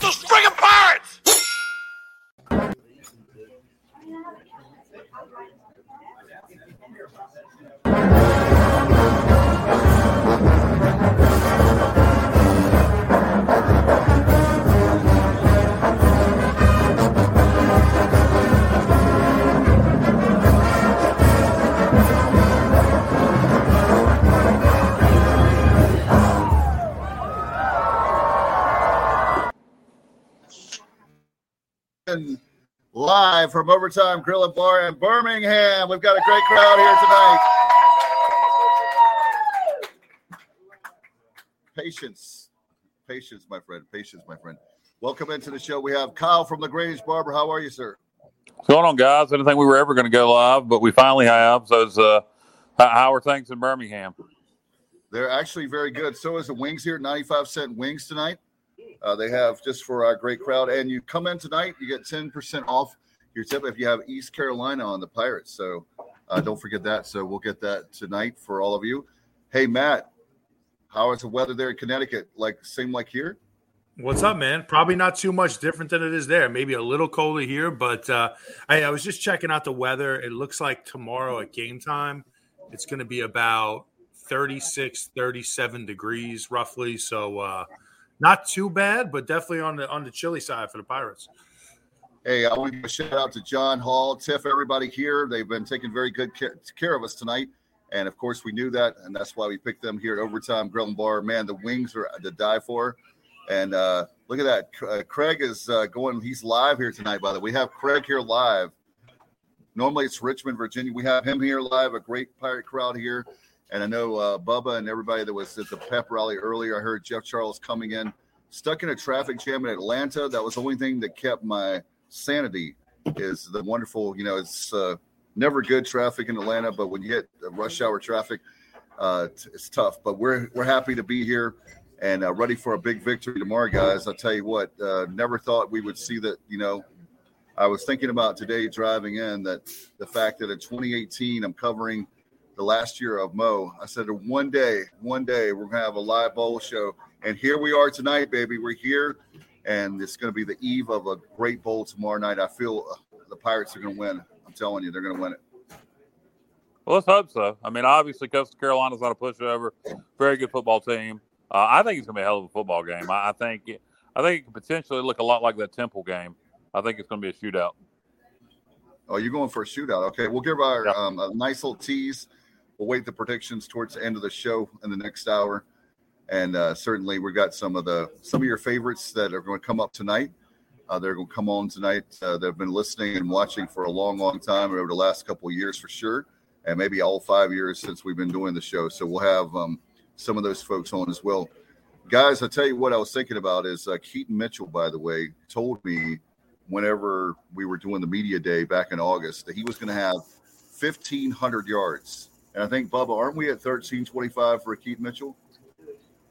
This is the How about live from Overtime Grill and Bar in Birmingham. We've got a great crowd here tonight. Patience. Patience, my friend. Patience, my friend. Welcome into the show. We have Kyle from LaGrange Barber. How are you, sir? What's going on, guys? I didn't think we were ever going to go live, but we finally have. So, it's, uh, how how are things in Birmingham? They're actually very good. So is the wings here, 95 cent wings tonight. Uh, they have just for our great crowd. And you come in tonight, you get 10% off your tip if you have East Carolina on the Pirates. So uh, don't forget that. So we'll get that tonight for all of you. Hey, Matt, how is the weather there in Connecticut? Like, same like here? What's up, man? Probably not too much different than it is there. Maybe a little colder here, but uh, I, I was just checking out the weather. It looks like tomorrow at game time, it's going to be about 36, 37 degrees roughly. So uh, not too bad, but definitely on the on the chilly side for the Pirates. Hey, I want to give a shout out to John Hall, Tiff, everybody here. They've been taking very good care, of us tonight. And of course, we knew that. And that's why we picked them here at Overtime Grill and Bar. Man, the wings are to die for. And uh, look at that. Uh, Craig is uh, going, he's live here tonight, by the way. We have Craig here live. Normally it's Richmond, Virginia. We have him here live, a great pirate crowd here. And I know uh, Bubba and everybody that was at the pep rally earlier. I heard Jeff Charles coming in, stuck in a traffic jam in Atlanta. That was the only thing that kept my sanity. Is the wonderful, you know, it's uh, never good traffic in Atlanta, but when you hit rush hour traffic, uh, it's tough. But we're we're happy to be here and uh, ready for a big victory tomorrow, guys. I'll tell you what, uh, never thought we would see that. You know, I was thinking about today driving in that the fact that in 2018 I'm covering the last year of Mo. I said one day, one day we're gonna have a live bowl show, and here we are tonight, baby. We're here, and it's gonna be the eve of a great bowl tomorrow night. I feel uh, the Pirates are gonna win. I'm telling you, they're gonna win it. Well, let's hope so. I mean, obviously, Coastal Carolina's not a pushover. Very good football team. Uh, I think it's going to be a hell of a football game. I, I think it, I think it could potentially look a lot like that Temple game. I think it's going to be a shootout. Oh, you're going for a shootout. Okay, we'll give our Yeah. um, a nice little tease. We'll wait the predictions towards the end of the show in the next hour, and uh, certainly we've got some of the some of your favorites that are going to come up tonight. Uh, they're going to come on tonight. Uh, that have been listening and watching for a long, long time over the last couple of years for sure, and maybe all five years since we've been doing the show. So we'll have um, some of those folks on as well. Guys, I tell you what I was thinking about is uh, Keaton Mitchell. By the way, told me whenever we were doing the media day back in August that he was going to have 1,500 yards. And I think, Bubba, aren't we at 1325 for Keaton Mitchell?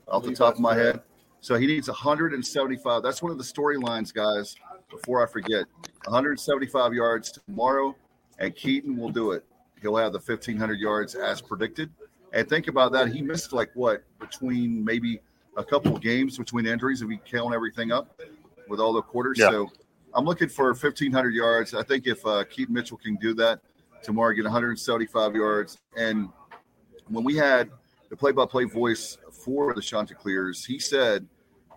Off the top of my head. So he needs 175. That's one of the storylines, guys, before I forget. 175 yards tomorrow, and Keaton will do it. He'll have the 1,500 yards as predicted. And think about that. He missed like what, between maybe a couple of games between injuries if we count everything up with all the quarters. Yeah. So I'm looking for 1,500 yards. I think if uh, Keaton Mitchell can do that tomorrow, get 175 yards. And when we had the play-by-play voice for the Chanticleers, he said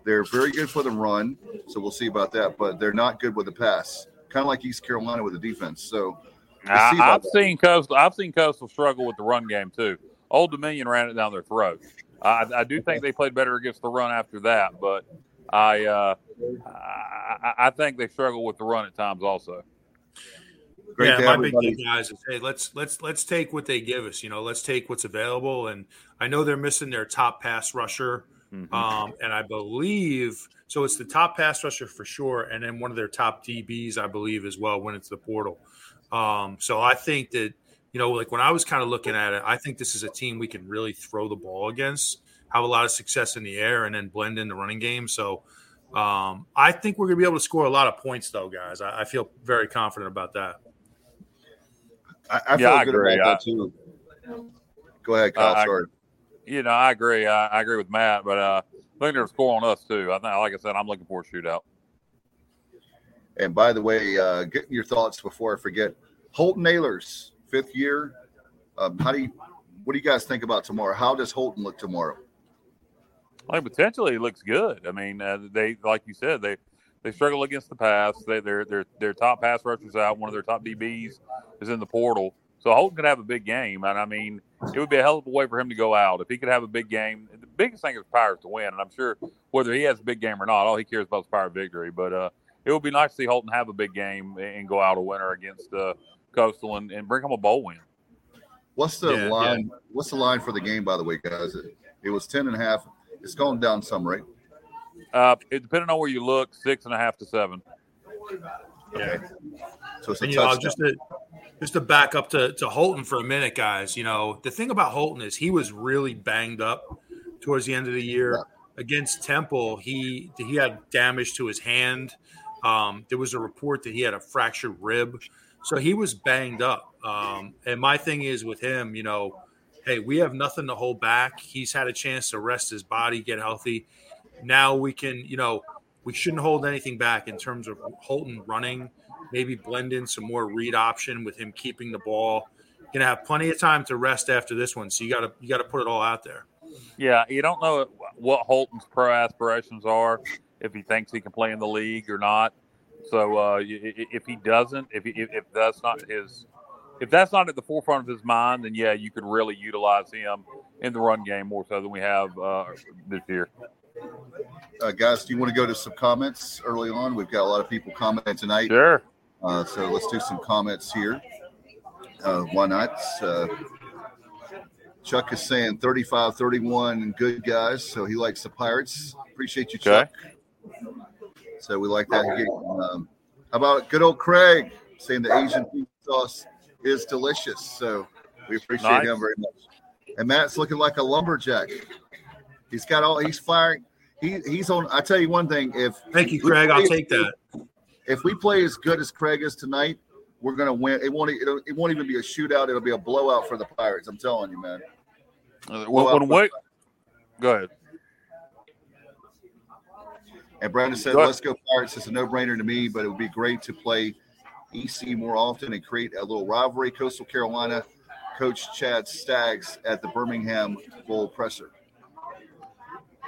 they're very good for the run. So we'll see about that, but they're not good with the pass. Kind of like East Carolina with the defense. So we'll I, I've seen Coastal. I've seen Coastal struggle with the run game too. Old Dominion ran it down their throat. I, I do think they played better against the run after that, but I, uh, I I think they struggle with the run at times also. Great yeah, my big thing, guys, is hey, let's let's let's take what they give us. You know, let's take what's available. And I know they're missing their top pass rusher, Mhm. um, and I believe so. It's the top pass rusher for sure, and then one of their top DBs, I believe, as well when it's the portal. Um, so I think that you know, like when I was kind of looking at it, I think this is a team we can really throw the ball against, have a lot of success in the air, and then blend in the running game. So. Um, I think we're going to be able to score a lot of points, though, guys. I, I feel very confident about that. I, I feel Yeah, I good agree. about that too. Go ahead, Kyle. I- I- sorry. You know, I agree. I, I agree with Matt, but uh, I think there's a score on us too. I think, like I said, I'm looking for a shootout. And by the way, uh, get your thoughts before I forget. Holton Ahlers, fifth year. Um, how do you? What do you guys think about tomorrow? How does Holton look tomorrow? I think potentially it looks good. I mean, uh, they like you said they they struggle against the pass. They, their their their top pass rushers out. One of their top DBs is in the portal. So Holton could have a big game, and I mean, it would be a hell of a way for him to go out if he could have a big game. The biggest thing is Pirates to win, and I'm sure whether he has a big game or not, all he cares about is Pirate victory. But uh, it would be nice to see Holton have a big game and go out a winner against uh, Coastal and, and bring home a bowl win. What's the Yeah, line? What's the line for the game? By the way, guys, it, it was ten and a half. It's going down some, right? Uh, it, depending on where you look, six and a half to seven. Yeah. So it's a And you know, just to just to back up to, to Holton for a minute, guys. You know, the thing about Holton is he was really banged up towards the end of the year against Temple. He he had damage to his hand. Um, there was a report that he had a fractured rib, so he was banged up. Um, and my thing is with him, you know, hey, we have nothing to hold back. He's had a chance to rest his body, get healthy. Now we can, you know, we shouldn't hold anything back in terms of Holton running maybe blend in some more read option with him keeping the ball. Gonna have plenty of time to rest after this one, so you gotta you gotta put it all out there. Yeah, you don't know what Holton's pro aspirations are, if he thinks he can play in the league or not. So uh, if he doesn't, if, he, if that's not his, if that's not at the forefront of his mind, then yeah, you could really utilize him in the run game more so than we have uh, this year. Uh, guys, do you want to go to some comments early on? We've got a lot of people commenting tonight. Sure. Uh, so let's do some comments here. Uh, why not? Uh, Chuck is saying 35 31 good guys. So he likes the Pirates. Appreciate you, Chuck. So we like that. Um, how about good old Craig saying the Asian sauce is delicious. So we appreciate Nice. him very much. And Matt's looking like a lumberjack. He's got all, he's firing. He, he's on. I tell you one thing. If Thank you, Craig. I'll take that. if we play as good as Craig is tonight, we're gonna win. It won't. It'll, it won't even be a shootout. It'll be a blowout for the Pirates. I'm telling you, man. Uh, Well, When, when we, go ahead. And Brandon said, Go "Let's go Pirates." It's a no-brainer to me, but it would be great to play EC more often and create a little rivalry. Coastal Carolina coach Chad Staggs at the Birmingham Bowl presser.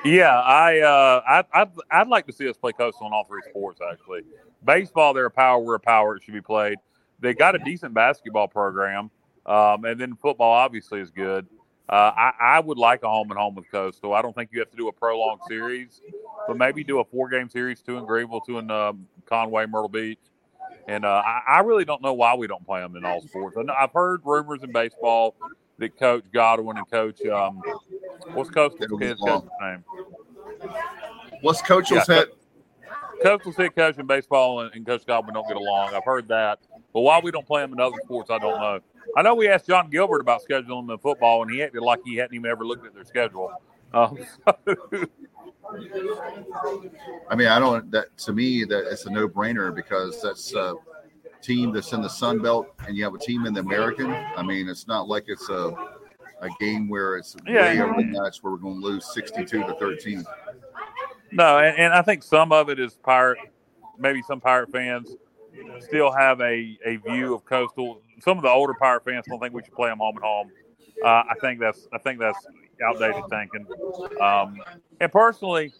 Yeah, I, uh, I, I'd, I'd like to see us play coastal in all three sports. Actually, baseball, they're a power. We're a power. It should be played. They got a decent basketball program, um, and then football obviously is good. Uh, I, I would like a home and home with Coastal. I don't think you have to do a prolonged series, but maybe do a four game series: two in Greenville, two in um, Conway, Myrtle Beach. And uh, I, I really don't know why we don't play them in all sports. I I've heard rumors in baseball that Coach Godwin and Coach um, what's Coastal's kid's coach's name? What's Coach Yeah, head? Coastal City Coach in baseball and, and Coach Godwin don't get along. I've heard that. But why we don't play them in other sports, I don't know. I know we asked Jon Gilbert about scheduling them in football, and he acted like he hadn't even ever looked at their schedule. Um, I mean, I don't. That to me, that it's a no-brainer because that's a team that's in the Sun Belt, and you have a team in the American. I mean, it's not like it's a a game where it's Yeah. way over the match where we're going to lose sixty-two to thirteen. no, and, and I think some of it is pirate. Maybe some pirate fans still have a, a view of coastal. Some of the older pirate fans don't think we should play them home and home. Uh, I think that's I think that's outdated thinking. Um, and personally,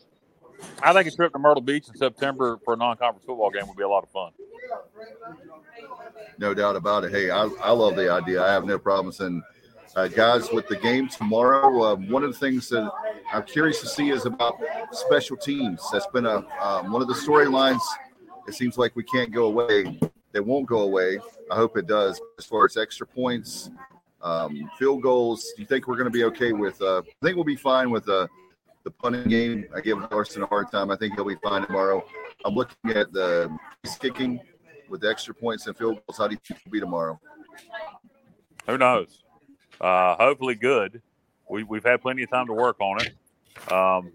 I think a trip to Myrtle Beach in September for a non-conference football game would be a lot of fun. No doubt about it. Hey, I, I love the idea. I have no problems. And uh, guys, with the game tomorrow, uh, one of the things that I'm curious to see is about special teams. That's been a um, one of the storylines. It seems like we can't go away. they won't go away. I hope it does. As far as extra points, um, field goals, do you think we're going to be okay with? Uh, I think we'll be fine with uh, the punting game. I give Larson a hard time. I think he'll be fine tomorrow. I'm looking at the kicking with the extra points and field goals. How do you think it'll be tomorrow? Who knows? Uh, hopefully, good. We, we've had plenty of time to work on it. Um,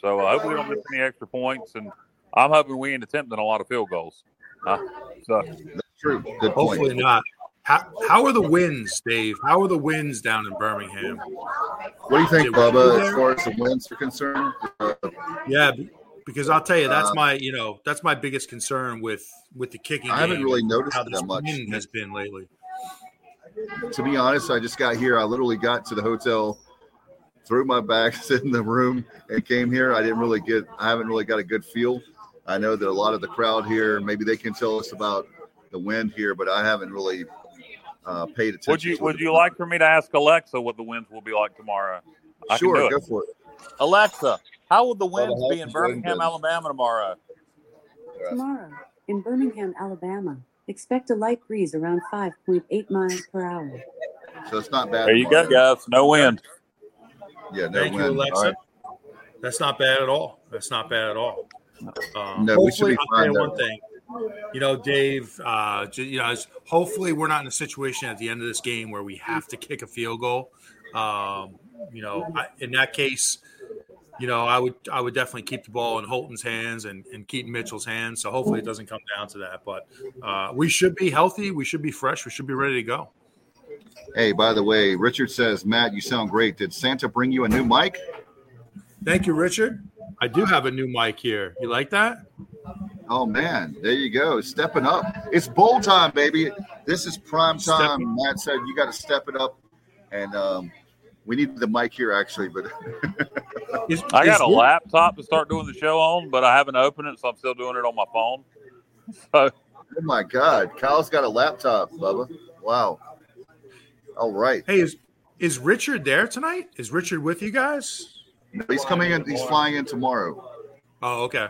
so uh, hopefully, we don't miss any extra points. And I'm hoping we ain't attempting a lot of field goals. Uh, so That's true. Good Hopefully point. not. How, how are the winds, Dave? How are the winds down in Birmingham? What do you think, Did- Bubba, as far as the winds are concerned? Yeah, because I'll tell you that's Uh, my you know that's my biggest concern with with the kicking. I haven't game, really noticed how this that much. wind has been lately. To be honest, I just got here. I literally got to the hotel, threw my bags in the room, and came here. I didn't really get. I haven't really got a good feel. I know that a lot of the crowd here, maybe they can tell us about the wind here, but I haven't really uh, paid attention. would you to would it. you like for me to ask Alexa what the winds will be like tomorrow? I Sure, do it. go for it. Alexa, how will the winds Well, be in Birmingham. Alabama tomorrow? Tomorrow, in Birmingham, Alabama, expect a light breeze around 5.8 miles per hour. So it's not bad. There you go, tomorrow. guys. No wind. Yeah, no Thank you. Alexa. All right. That's not bad at all. That's not bad at all. Um, No, we should hopefully, be fine one thing. You know, Dave. Uh, you know, hopefully we're not in a situation at the end of this game where we have to kick a field goal. Um, you know, I, in that case, you know, I would I would definitely keep the ball in Holton's hands and, and Keaton Mitchell's hands. So hopefully it doesn't come down to that. But uh, we should be healthy. We should be fresh. We should be ready to go. Hey, by the way, Richard says, Matt, you sound great. Did Santa bring you a new mic? Thank you, Richard. I do have a new mic here. You like that? Oh man, there you go, stepping up. It's bowl time, baby. This is prime time. Matt said you got to step it up, and um, we need the mic here actually. But Is- I got a your- laptop to start doing the show on, but I haven't opened it, so I'm still doing it on my phone. So oh my God, Kyle's got a laptop, Bubba. Wow. All right, Hey, is is Richard there tonight? Is Richard with you guys? No, he's coming in. He's flying in tomorrow. Oh, okay.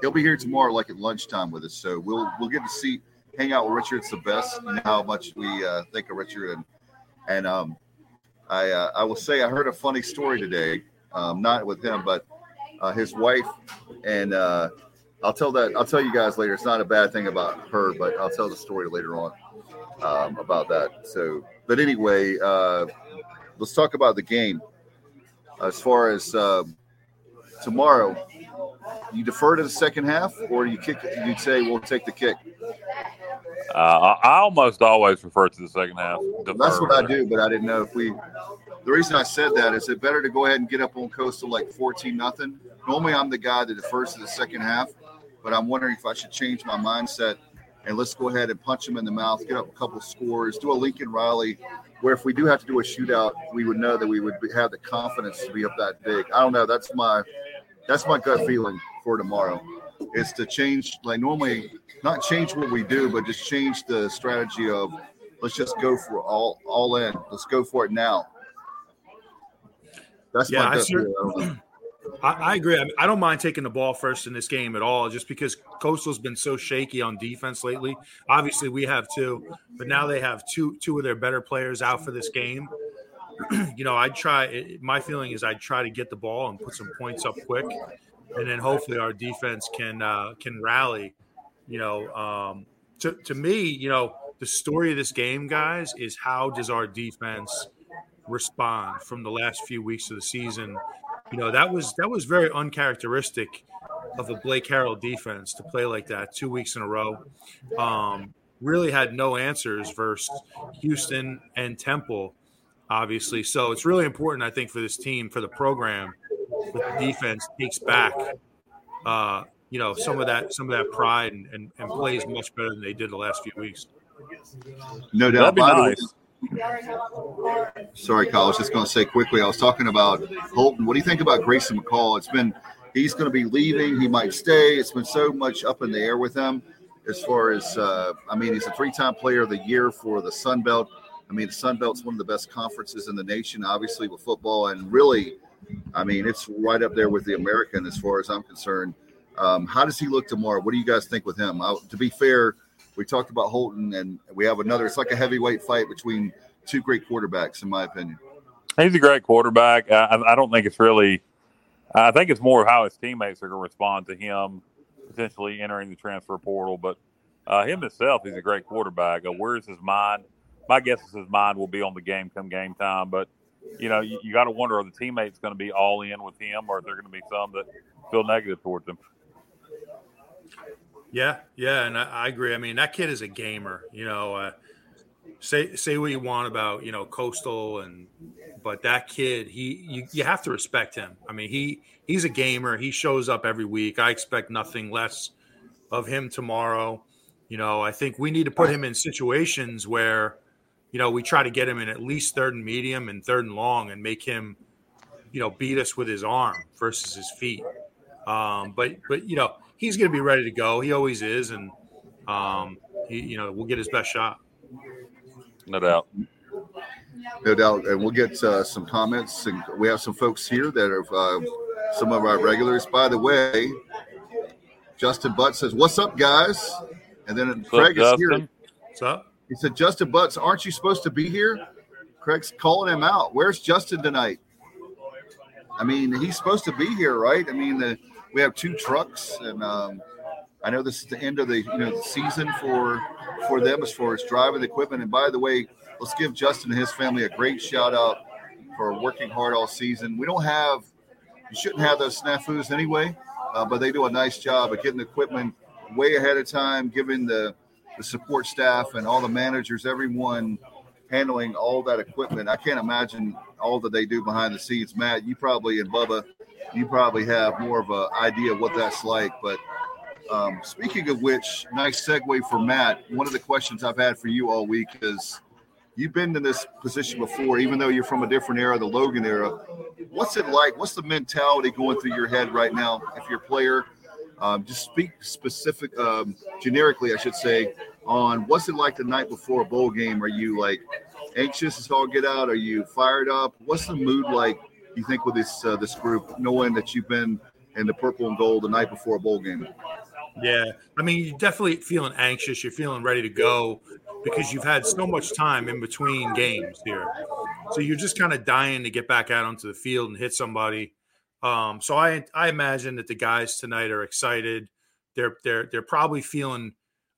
He'll be here tomorrow, like at lunchtime with us. So we'll we'll get to see, hang out with Richard. It's the best. You know how much we uh, think of Richard, and and um, I uh, I will say I heard a funny story today. Um, not with him, but uh, his wife, and uh, I'll tell that I'll tell you guys later. It's not a bad thing about her, but I'll tell the story later on um, about that. So, but anyway, uh, let's talk about the game. As far as um tomorrow, you defer to the second half, or you kick? You'd say we'll take the kick. Uh, I almost always refer to the second half. That's what I do, but I didn't know if we. The reason I said that is it better to go ahead and get up on Coastal like fourteen nothing. Normally, I'm the guy that defers to the second half, but I'm wondering if I should change my mindset and let's go ahead and punch them in the mouth, get up a couple scores, do a Lincoln Riley, where if we do have to do a shootout, we would know that we would be, have the confidence to be up that big. I don't know. That's my that's my gut feeling for tomorrow. Is to change like normally not change what we do, but just change the strategy of let's just go for all all in. Let's go for it now. That's Yeah, my I feeling. I. I, I agree. I, mean, I don't mind taking the ball first in this game at all, just because Coastal's been so shaky on defense lately. Obviously, we have two, but now they have two two of their better players out for this game. you know, I'd try. It, my feeling is I'd try to get the ball and put some points up quick, and then hopefully our defense can uh, can rally. You know, um, to to me, you know, the story of this game, guys, is how does our defense respond from the last few weeks of the season? You know, that was that was very uncharacteristic of a Blake Harrell defense to play like that two weeks in a row. Um, really had no answers versus Houston and Temple, obviously. So it's really important, I think, for this team, for the program, that the defense takes back, uh, you know, some of that some of that pride and, and, and plays much better than they did the last few weeks. No doubt. That'd be By the way- nice. Sorry, Kyle. I was just going to say quickly. I was talking about Holton. What do you think about Grayson McCall? It's been he's going to be leaving. He might stay. It's been so much up in the air with him. As far as uh, I mean, he's a three-time Player of the Year for the Sun Belt. I mean, the Sun Belt's one of the best conferences in the nation, obviously with football, and really, I mean, it's right up there with the American as far as I'm concerned. Um, how does he look tomorrow? What do you guys think with him? I, to be fair, we talked about Holton, and we have another. It's like a heavyweight fight between two great quarterbacks, in my opinion. He's a great quarterback. I, I don't think it's really. I think it's more of how his teammates are going to respond to him potentially entering the transfer portal. But uh, him himself, he's a great quarterback. Uh, where's his mind? My guess is his mind will be on the game come game time. But you know, you, you got to wonder are the teammates going to be all in with him, or are there going to be some that feel negative towards him? Yeah, yeah, and I, I, agree. I mean, that kid is a gamer. You know, uh, say say what you want about you know Coastal and, but that kid, he you, you have to respect him. I mean, he he's a gamer. He shows up every week. I expect nothing less of him tomorrow. You know, I think we need to put him in situations where, you know, we try to get him in at least third and medium and third and long and make him, you know, beat us with his arm versus his feet. Um, but but you know he's going to be ready to go. He always is, and um, he, you know we'll get his best shot. No doubt. No doubt, and we'll get uh, some comments. And we have some folks here that are uh, some of our regulars. By the way, Justin Butt says, "What's up, guys?" And then What's Craig up, is here. What's up? He said, "Justin Butts, aren't you supposed to be here?" Craig's calling him out. Where's Justin tonight? I mean, he's supposed to be here, right? I mean, the, we have two trucks, and um, I know this is the end of the you know the season for for them as far as driving the equipment. And by the way, let's give Justin and his family a great shout out for working hard all season. We don't have, you shouldn't have those snafus anyway, uh, but they do a nice job of getting the equipment way ahead of time, giving the the support staff and all the managers, everyone handling all that equipment. I can't imagine all that they do behind the scenes. Matt, you probably and Bubba, you probably have more of an idea of what that's like. But um, speaking of which, nice segue for Matt. One of the questions I've had for you all week is you've been in this position before, even though you're from a different era, the Logan era. What's it like? What's the mentality going through your head right now if you're a player? Um, just speak specific, um, generically, I should say, on what's it like the night before a bowl game? Are you like anxious as all get out? Are you fired up? What's the mood like? You think with this uh, this group, knowing that you've been in the purple and gold the night before a bowl game? Yeah, I mean, you're definitely feeling anxious. You're feeling ready to go because you've had so much time in between games here. So you're just kind of dying to get back out onto the field and hit somebody. Um, so I I imagine that the guys tonight are excited. They're they're they're probably feeling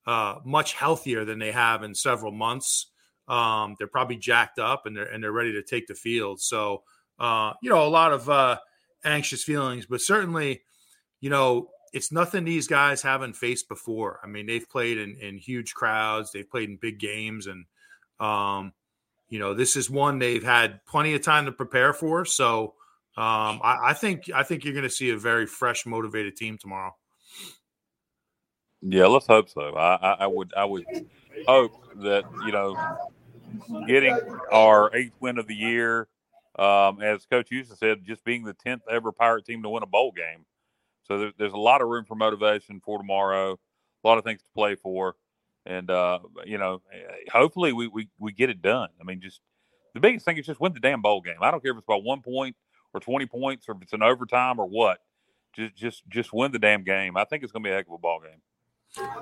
uh, much healthier than they have in several months. Um, they're probably jacked up and they're and they're ready to take the field. So uh, you know, a lot of uh, anxious feelings, but certainly, you know, it's nothing these guys haven't faced before. I mean, they've played in, in huge crowds, they've played in big games, and um, you know, this is one they've had plenty of time to prepare for. So um, I, I think I think you're going to see a very fresh, motivated team tomorrow. Yeah, let's hope so. I, I, I would I would hope that you know getting our eighth win of the year, um, as Coach Houston said, just being the tenth ever Pirate team to win a bowl game. So there, there's a lot of room for motivation for tomorrow. A lot of things to play for, and uh, you know, hopefully we, we we get it done. I mean, just the biggest thing is just win the damn bowl game. I don't care if it's by one point or twenty points or if it's an overtime or what. Just just just win the damn game. I think it's going to be a heck of a ball game.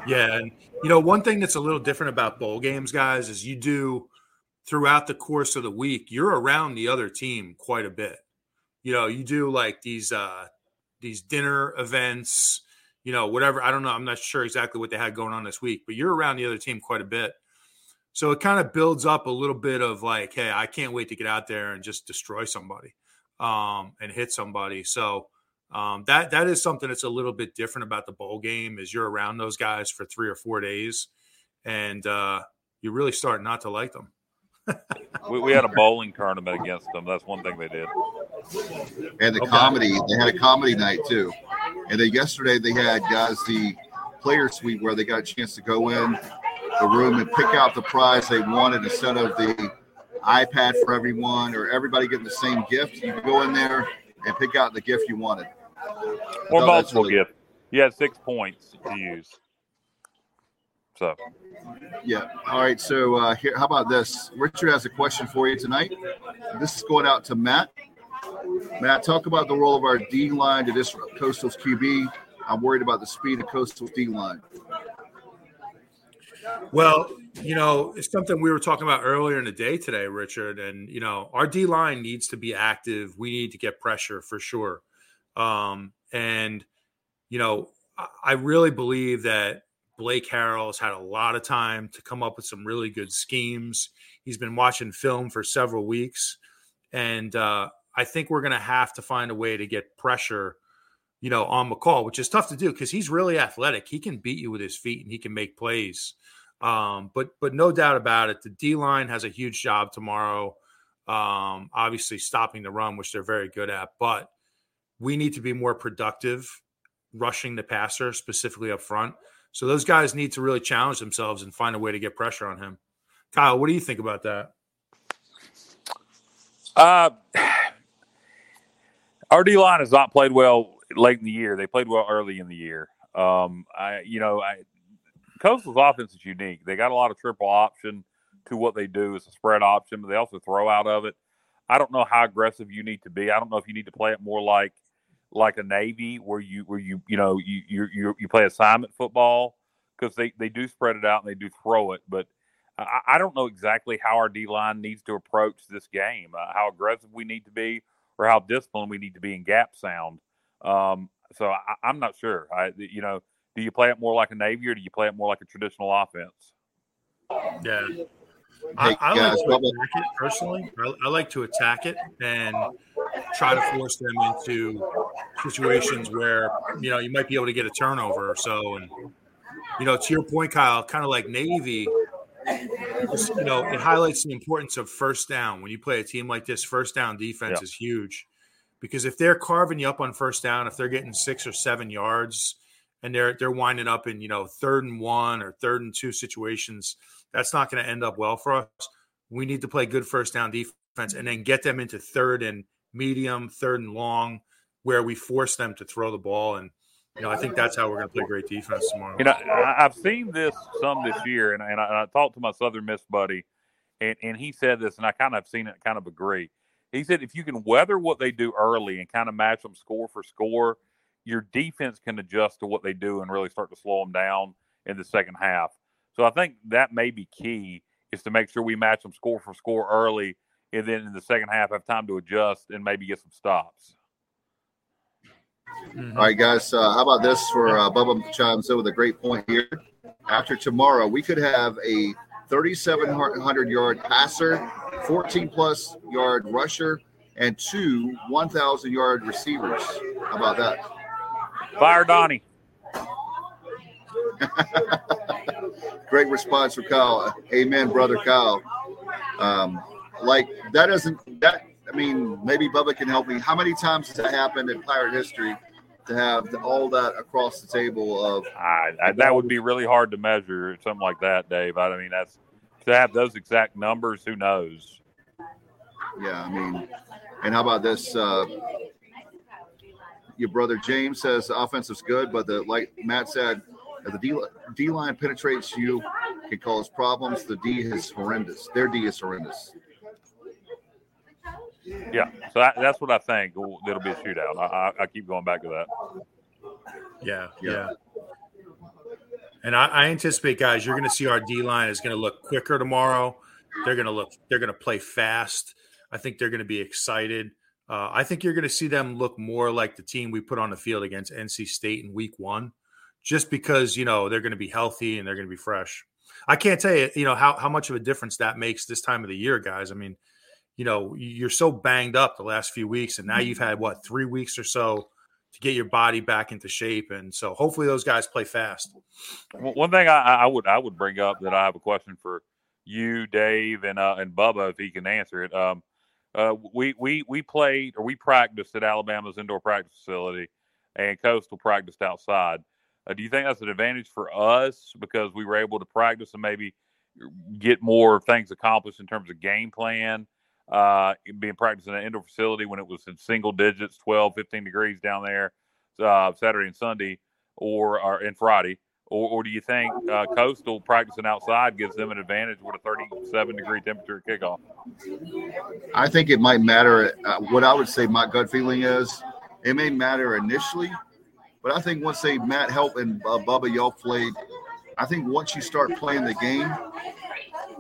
Yeah, and you know, one thing that's a little different about bowl games, guys, is you do throughout the course of the week, you're around the other team quite a bit. You know, you do like these uh these dinner events, you know, whatever. I don't know. I'm not sure exactly what they had going on this week, but you're around the other team quite a bit. So it kind of builds up a little bit of like, hey, I can't wait to get out there and just destroy somebody um, and hit somebody. So um, that that is something that's a little bit different about the bowl game is you're around those guys for three or four days, and uh, you really start not to like them. we, we, had a bowling tournament against them. That's one thing they did. And the okay. comedy, they had a comedy night too. And then yesterday they had guys the player suite where they got a chance to go in the room and pick out the prize they wanted instead of the iPad for everyone or everybody getting the same gift. You go in there and pick out the gift you wanted. Or multiple really, gifts. You had six points to use. So. Yeah. All right. So uh, here, how about this? Richard has a question for you tonight. This is going out to Matt. Matt, talk about the role of our D line to disrupt Coastal's QB. I'm worried about the speed of Coastal's D line. Well, you know, it's something we were talking about earlier in the day today, Richard. And, you know, our D line needs to be active. We need to get pressure for sure. Um, and, you know, I really believe that Blake Harrell has had a lot of time to come up with some really good schemes. He's been watching film for several weeks. And uh, I think we're going to have to find a way to get pressure, you know, on McCall, which is tough to do because he's really athletic. He can beat you with his feet and he can make plays. Um, but but no doubt about it, the D line has a huge job tomorrow. Um, obviously, stopping the run, which they're very good at, but we need to be more productive rushing the passer, specifically up front. So those guys need to really challenge themselves and find a way to get pressure on him. Kyle, what do you think about that? Uh, our D line has not played well late in the year. They played well early in the year. Um, I, you know, I, Coastal's offense is unique. They got a lot of triple option to what they do as a spread option, but they also throw out of it. I don't know how aggressive you need to be. I don't know if you need to play it more like like a Navy where you where you you know you you you play assignment football because they they do spread it out and they do throw it, but I, I don't know exactly how our D line needs to approach this game, uh, how aggressive we need to be, or how disciplined we need to be in gap sound. Um, so I, am not sure. I you know do you play it more like a Navy or do you play it more like a traditional offense? Yeah. I, I like to attack it personally. I, I, like to attack it and try to force them into situations where you know you might be able to get a turnover or so. And you know, to your point, Kyle, kind of like Navy, just, you know, it highlights the importance of first down. When you play a team like this, first down defense is huge because if they're carving you up on first down, if they're getting six or seven yards, and they're they're winding up in you know third and one or third and two situations, that's not going to end up well for us. We need to play good first down defense and then get them into third and medium, third and long, where we force them to throw the ball. And you know, I think that's how we're going to play great defense tomorrow. You know, I've seen this some this year, and, and, I, I talked to my Southern Miss buddy, and, and he said this, and I kind of seen it, kind of agree. He said if you can weather what they do early and kind of match them score for score, your defense can adjust to what they do and really start to slow them down in the second half. So I think that may be key is to make sure we match them score for score early, and then in the second half have time to adjust and maybe get some stops. Mm-hmm. All right, guys. Uh, how about this for uh, Bubba chimes in with a great point here. After tomorrow, we could have a 3,700 yard passer, 14 plus yard rusher, and two 1,000 yard receivers. How about that? Fire Donnie. Great response from Kyle. Amen, brother Kyle. Um, like that doesn't that I mean, maybe Bubba can help me. How many times has that happened in pirate history to have all that across the table of I, I, that would be really hard to measure something like that, Dave. I mean that's to have those exact numbers, who knows? Yeah, I mean, and how about this? Uh, your brother James says the offense is good, but the like Matt said, if the D, D line penetrates you, can cause problems. The D is horrendous. Their D is horrendous. Yeah, so that, that's what I think. It'll be a shootout. I, I, I, keep going back to that. Yeah, yeah. yeah. And I, I anticipate, guys, you're going to see our D line is going to look quicker tomorrow. They're going to look. They're going to play fast. I think they're going to be excited. Uh, I think you're going to see them look more like the team we put on the field against NC State in Week One, just because you know they're going to be healthy and they're going to be fresh. I can't tell you, you know, how how much of a difference that makes this time of the year, guys. I mean, you know, you're so banged up the last few weeks, and now you've had what three weeks or so to get your body back into shape, and so hopefully those guys play fast. One thing I, I would I would bring up that I have a question for you, Dave, and uh, and Bubba if he can answer it. Um, uh, we we we played or we practiced at Alabama's indoor practice facility, and Coastal practiced outside. Uh, do you think that's an advantage for us because we were able to practice and maybe get more things accomplished in terms of game plan? Uh, being practiced in an indoor facility when it was in single digits, 12, 15 degrees down there, uh, Saturday and Sunday, or, or and Friday, or, or do you think uh, coastal practicing outside gives them an advantage with a 37 degree temperature kickoff? I think it might matter. Uh, what I would say, my gut feeling is, it may matter initially, but I think once they Matt Help and uh, Bubba y'all played I think once you start playing the game,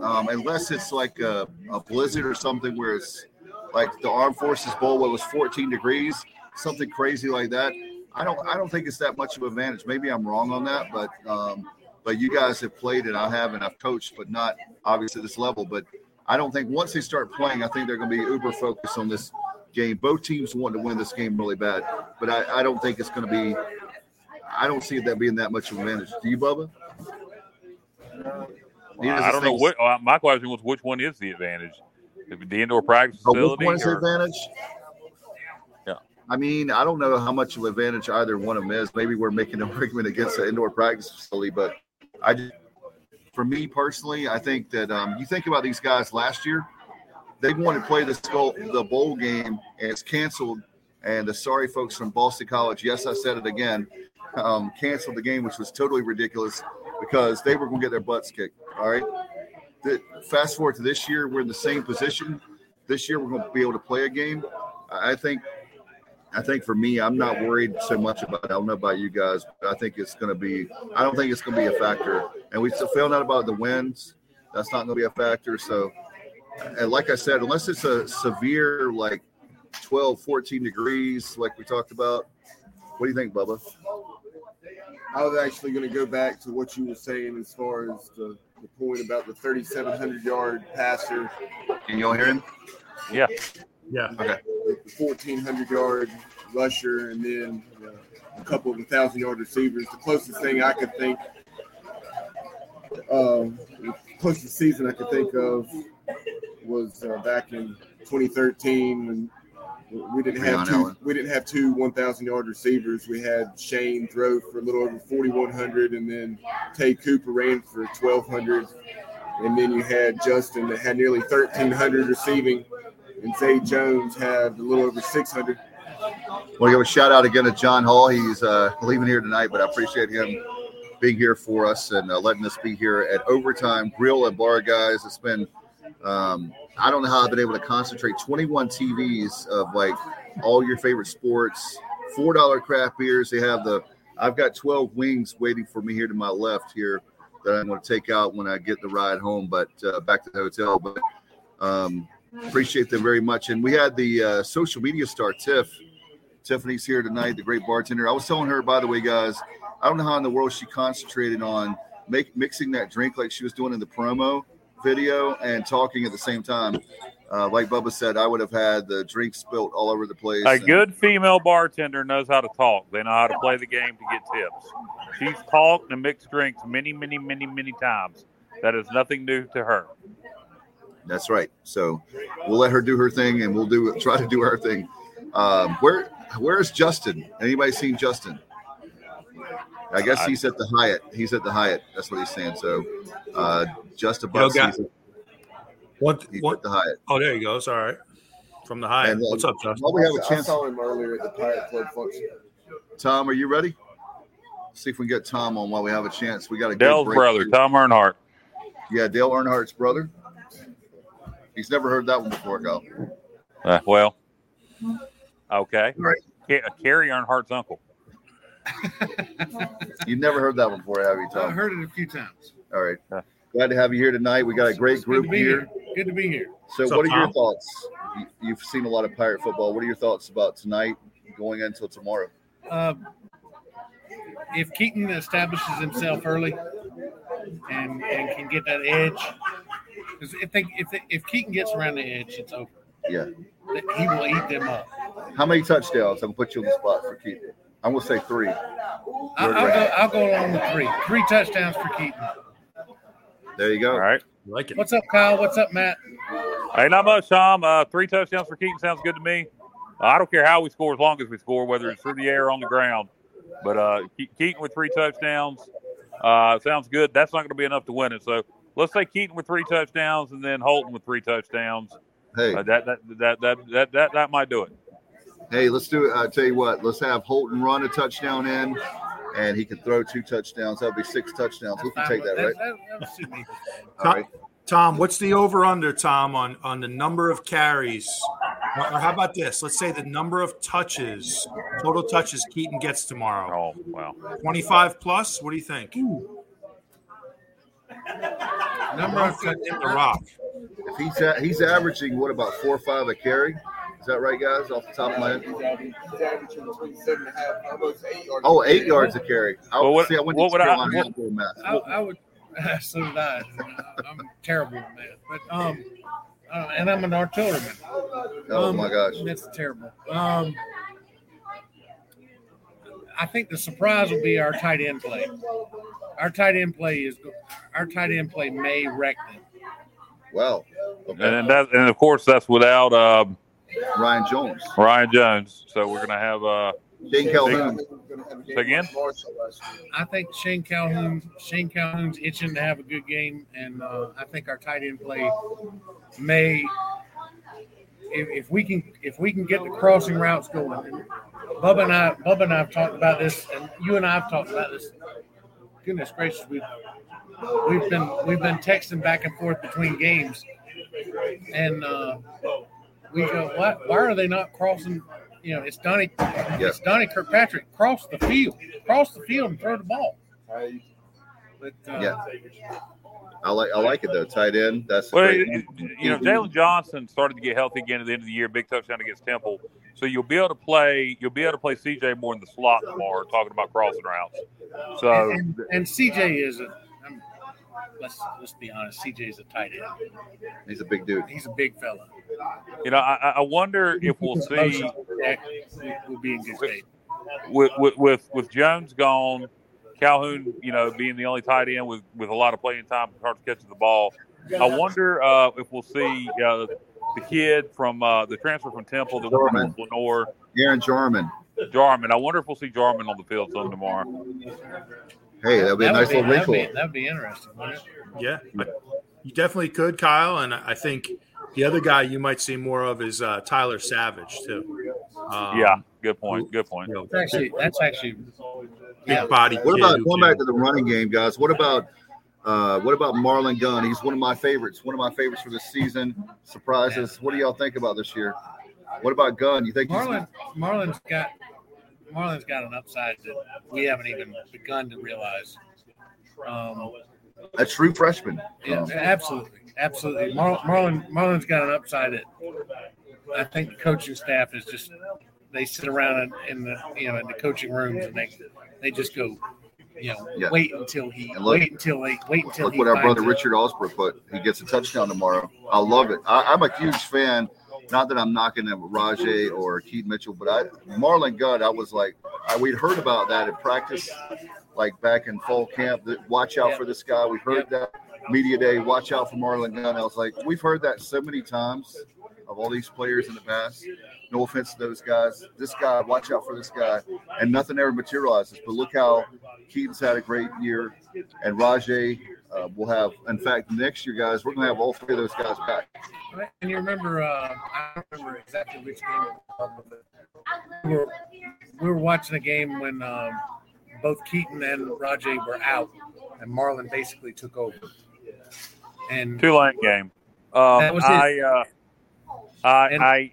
um, unless it's like a, a blizzard or something where it's like the Armed Forces Bowl, where it was 14 degrees, something crazy like that. I don't I don't think it's that much of an advantage. Maybe I'm wrong on that, but um, but you guys have played and I haven't. I've coached, but not obviously this level. But I don't think once they start playing, I think they're going to be uber focused on this game. Both teams want to win this game really bad, but I, I don't think it's going to be. I don't see that being that much of an advantage. Do you, Bubba? I don't know what. Uh, my question was, which one is the advantage? The indoor practice facility. Oh, which one is the advantage? Yeah. I mean, I don't know how much of an advantage either one of them is. Maybe we're making an argument against the indoor practice facility, but I just, for me personally, I think that um, you think about these guys last year, they wanted to play the skull, the bowl game, and it's canceled. And the sorry folks from Boston College, yes, I said it again, um, canceled the game, which was totally ridiculous because they were going to get their butts kicked. All right. The, fast forward to this year, we're in the same position. This year, we're going to be able to play a game. I think I think for me, I'm not worried so much about it. I don't know about you guys, but I think it's going to be, I don't think it's going to be a factor. And we still found out about the winds. That's not going to be a factor. So, and like I said, unless it's a severe, like 12, 14 degrees, like we talked about, what do you think, Bubba? I was actually going to go back to what you were saying as far as the, the point about the 3,700 yard passer. Can y'all hear him? Yeah. Yeah. Okay. The 1,400 yard rusher, and then uh, a couple of 1,000 yard receivers. The closest thing I could think, um, the closest season I could think of was uh, back in 2013 when we didn't have two. We didn't have two 1,000 yard receivers. We had Shane throw for a little over 4,100, and then Tay Cooper ran for 1,200, and then you had Justin that had nearly 1,300 receiving, and Zay Jones had a little over 600. want to give a shout out again to John Hall. He's uh, leaving here tonight, but I appreciate him being here for us and uh, letting us be here at Overtime Grill and Bar, guys. It's been, um, I don't know how I've been able to concentrate 21 TVs of like all your favorite sports, $4 craft beers. They have the, I've got 12 wings waiting for me here to my left here that I'm going to take out when I get the ride home, but uh, back to the hotel. But um, appreciate them very much. And we had the uh, social media star, Tiff. Tiffany's here tonight, the great bartender. I was telling her, by the way, guys, I don't know how in the world she concentrated on make mixing that drink like she was doing in the promo video and talking at the same time. Uh, like Bubba said, I would have had the drink spilt all over the place. A and- good female bartender knows how to talk. They know how to play the game to get tips. She's talked and mixed drinks many, many, many, many times. That is nothing new to her. That's right. So we'll let her do her thing, and we'll do try to do our thing. Um, where Where's Justin? Anybody seen Justin? I guess he's at the Hyatt. He's at the Hyatt. That's what he's saying. So, uh, Justin Yo, Bucks, guy- he's, What? he's What? at the Hyatt. Oh, there you go. It's all right. From the high. And, What's up, Justin? While we have a I chance, I saw him earlier at the Pirate Club function. Tom, are you ready? See if we can get Tom on while we have a chance. We got a good Dell's break. brother, Tom Earnhardt. Yeah, Dale Earnhardt's brother. He's never heard that one before, Go. Uh, well, okay. Right. Ca- Kerry Earnhardt's uncle. You've never heard that one before, have you, I've heard it a few times. All right. Glad to have you here tonight. We got a great It's good group to here. Good to be here. So, What's what up, are your Tom? thoughts? You- You've seen a lot of Pirate football. What are your thoughts about tonight going until tomorrow? Uh, if Keaton establishes himself early and, and can get that edge, because if they, if they, if Keaton gets around the edge, it's over. Yeah. He will eat them up. How many touchdowns? I'm gonna put you on the spot for Keaton. I'm gonna say three. I, I'll go. I'll go along with three. Three touchdowns for Keaton. There you go. All right. like it. What's up, Kyle? What's up, Matt? Hey, not much, Tom. Uh, three touchdowns for Keaton sounds good to me. Uh, I don't care how we score as long as we score, whether it's through the air or on the ground. But uh, Keaton with three touchdowns uh, sounds good. That's not going to be enough to win it. So let's say Keaton with three touchdowns and then Holton with three touchdowns. Hey, Uh, that, that, that, that, that, that, that might do it. Hey, let's do it. I tell you what. Let's have Holton run a touchdown in, and he can throw two touchdowns. That'll be six touchdowns. We can take that, right? That, that, that. All right. Tom, what's the over under, Tom, on, on the number of carries? Or or how about this? Let's say the number of touches, total touches Keaton gets tomorrow. Oh, wow. 25 plus? What do you think? Number of in the rock. If he's a, he's averaging what about four or five a carry? Is that right, guys? Off the top of my head. He's averaging, he's averaging between seven and a half, almost eight yards. Oh, eight yards a carry. I, Well, what- see, I went what to would I- Carolina what- High School math. I, I would. So did I. I'm terrible at math, but um, uh, and I'm an artilleryman. Oh Um, my gosh. that's terrible. Um, I think the surprise will be our tight end play. Our tight end play is our tight end play may wreck them. Wow. And Okay. that, and of course, that's without um, Ryan Jones. Ryan Jones. So we're gonna have uh, Shane Calhoun. Say again? I think Shane Calhoun Shane Calhoun's itching to have a good game, and uh, I think our tight end play may. If, if we can, if we can get the crossing routes going, and Bubba and I, Bubba and I have talked about this, and you and I have talked about this. Goodness gracious, we've we've been we've been texting back and forth between games, and uh, we go, what? Why are they not crossing? You know, it's Donnie, it's Donnie Kirkpatrick. Cross the field, cross the field, and throw the ball. But uh, Yeah. I like I like it though. Tight end. That's Well, great. it- it- you know, Jalen Johnson started to get healthy again at the end of the year. Big touchdown against Temple. So you'll be able to play. You'll be able to play CJ more in the slot tomorrow. Talking about crossing routes. So and, and CJ is a. I'm, let's let's be honest. CJ is a tight end. He's a big dude. He's a big fella. You know, I, I wonder if we'll see we'll be in good shape. with, with with with Jones gone, Calhoun, you know, being the only tight end with with a lot of playing time, hard to catch the ball. I wonder uh, if we'll see uh, the kid from uh, the transfer from Temple, the one Jarman. from Lenoir, Aaron Jarman. Jarman. I wonder if we'll see Jarman on the field some tomorrow. Hey, that'd be a nice would little be, that'd, wrinkle. be, that'd be interesting. Wouldn't it? Yeah, you definitely could, Kyle. And I think the other guy you might see more of is uh, Tyler Savage too. Um, yeah, good point. Good point. you know, It's actually that's actually big body. What about going back to the running game, guys? What about uh, what about Marlon Gunn? He's one of my favorites. One of my favorites for this season. Surprises. What do y'all think about this year? What about Gunn? You think he's Marlon. Marlon's got Marlon's got an upside that we haven't even begun to realize. Um, a true freshman? Yeah, Um, absolutely, absolutely. Mar- Marlon Marlon's got an upside that I think the coaching staff is just they sit around in, in the you know in the coaching rooms and they they just go, you know, Yeah. wait until he look- wait until they wait until Look he what our brother it. Richard Osborough put. He gets a touchdown tomorrow. I love it. I, I'm a huge fan. Not that I'm knocking them Rahjai or Keaton Mitchell, but I Marlon Gunn. I was like, I, we'd heard about that in practice, like back in fall camp. That watch out for this guy. We heard that media day. Watch out for Marlon Gunn. I was like, we've heard that so many times of all these players in the past. No offense to those guys. This guy, watch out for this guy, and nothing ever materializes. But look how Keaton's had a great year, and Rahjai uh, will have. In fact, next year, guys, we're going to have all three of those guys back. And you remember, uh, I remember exactly which game. it was, but We were, we were watching a game when um, both Keaton and Rahjai were out, and Marlon basically took over. And Tulane game. Um, That was it. I, uh, I, And- I,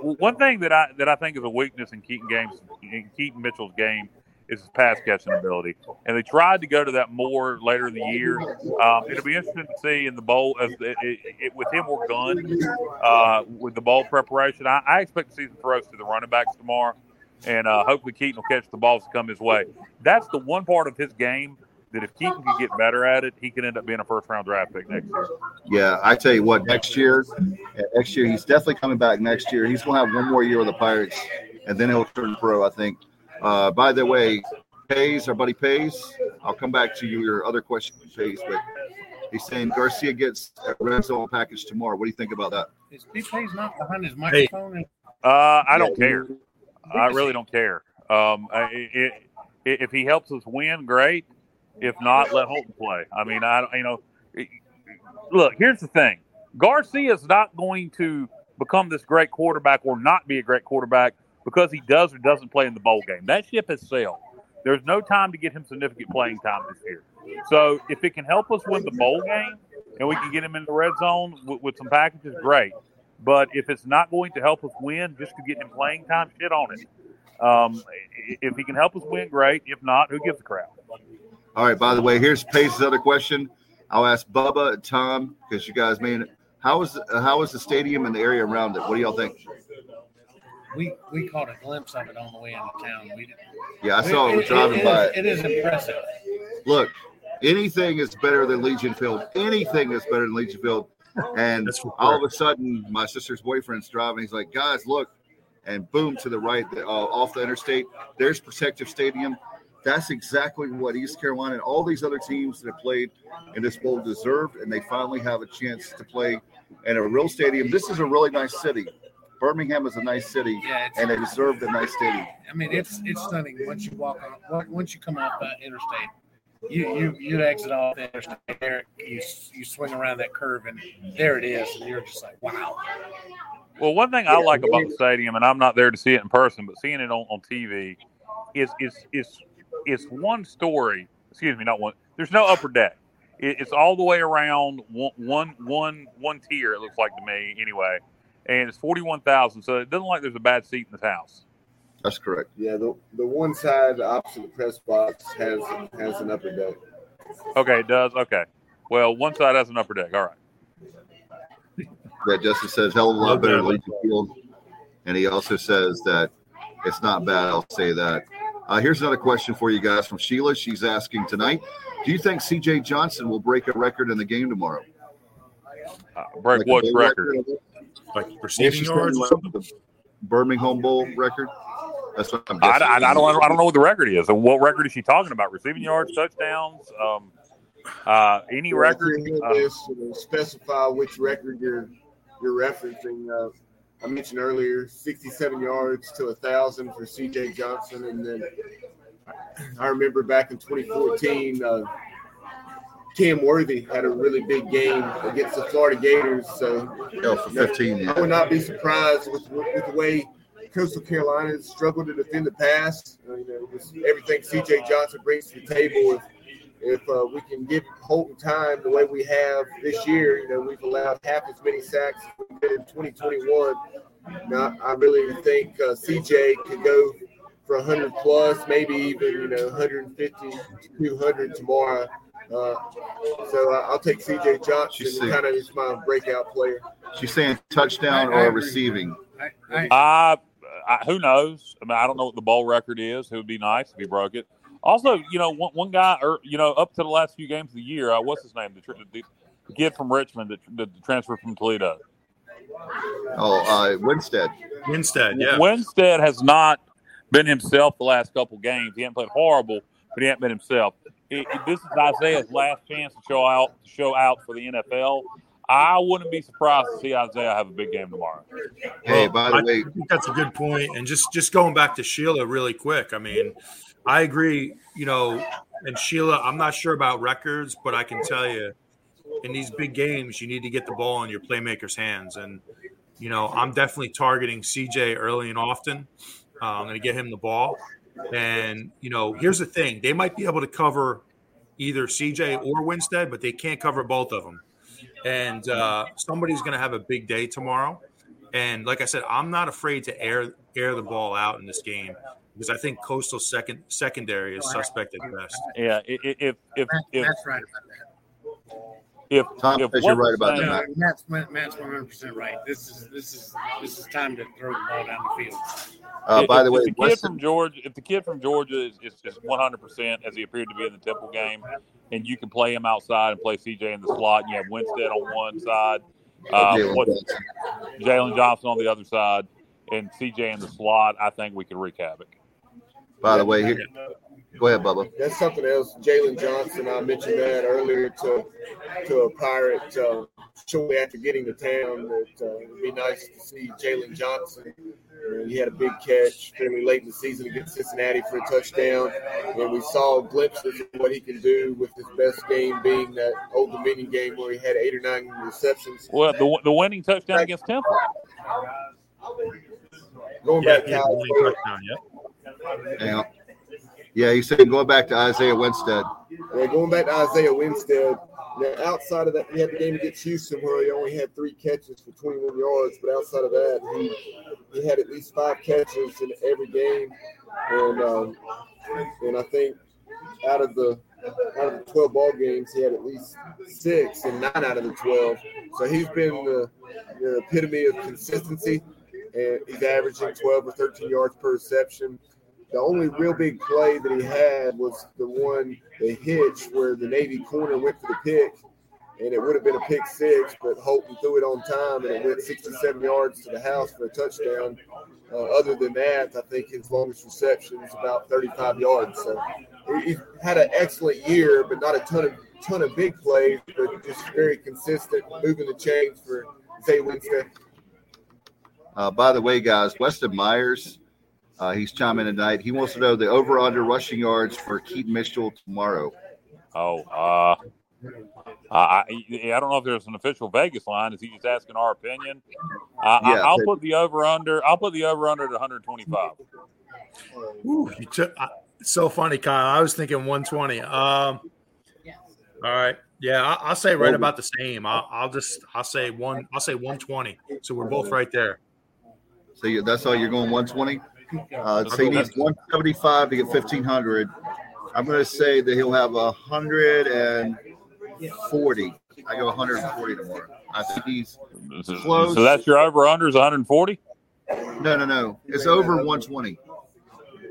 one thing that I that I think is a weakness in Keaton games, in Keaton Mitchell's game, is his pass catching ability. And they tried to go to that more later in the year. Um, it'll be interesting to see in the bowl as it, it, it, with him or Gunn uh, with the bowl preparation. I, I expect to see some throws to the running backs tomorrow, and uh, hopefully Keaton will catch the balls that come his way. That's the one part of his game that if Keaton can get better at it, he can end up being a first round draft pick next year. Yeah, I tell you what, next year, next year he's definitely coming back. Next year, he's going to have one more year with the Pirates, and then he'll turn pro. I think. Uh, by the way, Pace, our buddy Pace. I'll come back to you your other question, Pace, but he's saying Garcia gets a red zone package tomorrow. What do you think about that? is BP's not behind his microphone? Uh, I don't Yeah. care. I really don't care. Um, I- it, it, if he helps us win, great. If not, let Holton play. I mean, I you know, look. Here's the thing: Garcia is not going to become this great quarterback or not be a great quarterback because he does or doesn't play in the bowl game. That ship has sailed. There's no time to get him significant playing time this year. So if it can help us win the bowl game and we can get him in the red zone with, with some packages, great. But if it's not going to help us win, just to get him playing time, shit on it. Um, if he can help us win, great. If not, who gives a crap? All right. By the way, here's Pace's other question. I'll ask Bubba and Tom because you guys may. How is how is the stadium and the area around it? What do y'all think? We we caught a glimpse of it on the way into town. We did. Yeah, I saw it, it, driving it by. is- it is impressive. Look, anything is better than Legion Field. Anything is better than Legion Field. And all of a sudden, my sister's boyfriend's driving. He's like, guys, look. And boom, to the right, uh, off the interstate, there's Protective Stadium. That's exactly what East Carolina and all these other teams that have played in this bowl deserved. And they finally have a chance to play in a real stadium. This is a really nice city. Birmingham is a nice city, Yeah, and they deserved a nice stadium. I mean, it's it's stunning once you walk on once you come off that interstate. You you you exit off the interstate there. You you swing around that curve and there it is, and you're just like, wow. Well, one thing I like about the stadium, and I'm not there to see it in person, but seeing it on, on TV, is is is it's one story. Excuse me, not one. There's no upper deck. It, it's all the way around one one one one tier. It looks like to me, anyway. And it's forty one thousand, so it doesn't like there's a bad seat in this house. That's correct. Yeah, the the one side opposite the press box has has an upper deck. Okay, it does. Okay. Well, one side has an upper deck. All right. Yeah, Justin says hell of a lot better than Legion Field, and he also says that it's not bad. I'll say that. Uh, here's another question for you guys from Sheila. She's asking tonight: Do you think C.J. Johnson will break a record in the game tomorrow? Uh, break Like what bowl record? Like receiving yards or saying something. the Birmingham Bowl record. That's what I'm I, guessing. I, I don't. I don't know what the record is. And what record is she talking about? Receiving yards, touchdowns, um, uh, any record? you're Uh, in this, you know, specify which record you're you're referencing. Uh, I mentioned earlier, 67 yards to a thousand for C.J. Johnson, and then I remember back in 2014, uh, Cam Worthy had a really big game against the Florida Gators. So Yeah, for 15. I would not be surprised with, with the way Coastal Carolina struggled to defend the pass. Uh, you know, with everything C.J. Johnson brings to the table. If, if uh, we can give Holton time the way we have this year, you know, we've allowed half as many sacks as we did in 2021. Now, I really think uh, C.J. could go for 100 plus, maybe even you know 150 to 200 tomorrow. Uh, so I- I'll take C.J. Johnson. She's and kind of is my breakout player. She's saying touchdown I- I or receiving. I, I, who knows? I mean, I don't know what the bowl record is. It would be nice if he broke it. Also, you know, one, one guy, or you know, up to the last few games of the year, uh, what's his name? The, tr- the, the kid from Richmond that the, the transfer from Toledo. Oh, uh, Winstead. Instead, yeah. Winstead has not been himself the last couple games. He hasn't played horrible, but he hasn't been himself. It- it- this is Isaiah's last chance to show out to show out for the NFL. I wouldn't be surprised to see Isaiah have a big game tomorrow. Hey, by the I way, think that's a good point. And just just going back to Sheila really quick. I mean, I agree. You know, and Sheila, I'm not sure about records, but I can tell you, in these big games, you need to get the ball in your playmakers' hands. And you know, I'm definitely targeting CJ early and often. Uh, I'm going to get him the ball. And you know, here's the thing: they might be able to cover either CJ or Winstead, but they can't cover both of them. And uh, somebody's going to have a big day tomorrow. And like I said, I'm not afraid to air air the ball out in this game because I think Coastal second secondary is suspect at best. Yeah, i- i- if if if Matt's right about that. if, Tom if says you're right about that, No, Matt's Matt's 100 percent right. This is this is this is time to throw the ball down the field. uh, if- by if the way, the kid from Georgia, if the kid from Georgia is, is, is 100% as he appeared to be in the Temple game, and you can play him outside and play CJ in the slot, and you have Winstead on one side, uh, Jalen Johnson. Jalen Johnson on the other side, and CJ in the slot, I think we could wreak havoc. By the way, here, go ahead, Bubba. That's something else. Jalen Johnson, I mentioned that earlier to to a pirate uh, shortly after getting to town. That uh, it'd be nice to see Jalen Johnson. Uh, he had a big catch fairly late in the season against Cincinnati for a touchdown, and we saw glimpses of what he can do with his best game being that Old Dominion game where he had eight or nine receptions. Well, the, the winning touchdown against Temple. Going Yeah, back yeah, to winning Yeah, yeah. He's saying going back to Isaiah Winstead. Yeah, going back to Isaiah Winstead. Now, outside of that, he had the game against Houston where he only had three catches for 21 yards. But outside of that, he he had at least five catches in every game, and um, and I think out of the out of the 12 ball games, he had at least six and nine out of the 12. So he's been the, the epitome of consistency, and he's averaging 12 or 13 yards per reception. The only real big play that he had was the one, the hitch, where the Navy corner went for the pick, and it would have been a pick six, but Holton threw it on time, and it went 67 yards to the house for a touchdown. Uh, other than that, I think his longest reception is about 35 yards. So he, had an excellent year, but not a ton of ton of big plays, but just very consistent, moving the chains for Zay Winstead. Uh, by the way, guys, Weston Myers, uh, he's chiming in tonight. He wants to know the over under rushing yards for Keaton Mitchell tomorrow. Oh, uh, I, I don't know if there's an official Vegas line. Is he just asking our opinion? I, Yeah, I, will but- put the over under. I'll put the over under at 125. Ooh, you took, uh, so funny, Kyle. I was thinking 120. Um, all right, yeah, I, I'll say right about the same. I'll, I'll just I'll say one. I'll say 120. So we're both right there. So you, that's all you're going 120. Uh, so he needs 175 to get 1500. I'm going to say that he'll have 140. I go 140 tomorrow. I think he's Close. so that's your over under is 140. no, no, no. It's over 120.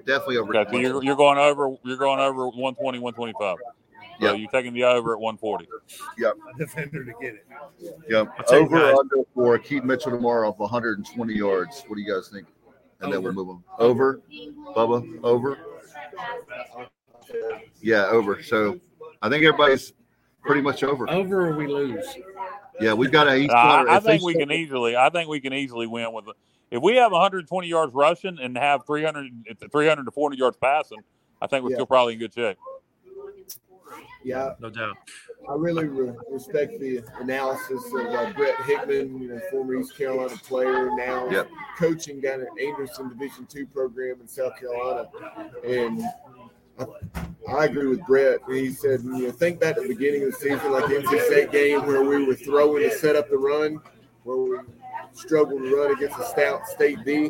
Definitely over. Okay, so you're, 120. you're going over. You're going over 120, 125. So Yep. you're taking the over at 140. A defender to get it. Yep. I'll tell you Over guys- under for Keaton Mitchell tomorrow of 120 yards. What do you guys think? And then we'll move on. Over, Bubba. Over. Yeah, over. So I think everybody's pretty much over. Over or we lose. Yeah, we've got a. Each I, quarter- I if they think we start- can easily. I think we can easily win with. If we have 120 yards rushing and have 300, 300 to 400 yards passing, I think we're Yeah. still probably in good shape. Yeah, No doubt. I really re- respect the analysis of uh, Brett Hickman, you know, former East Carolina player, now Yep. coaching down at Anderson Division two program in South Carolina. And I, I agree with Brett. He said, you know, think back to the beginning of the season, like the NC State game where we were throwing to set up the run, where we struggled to run against a stout state D.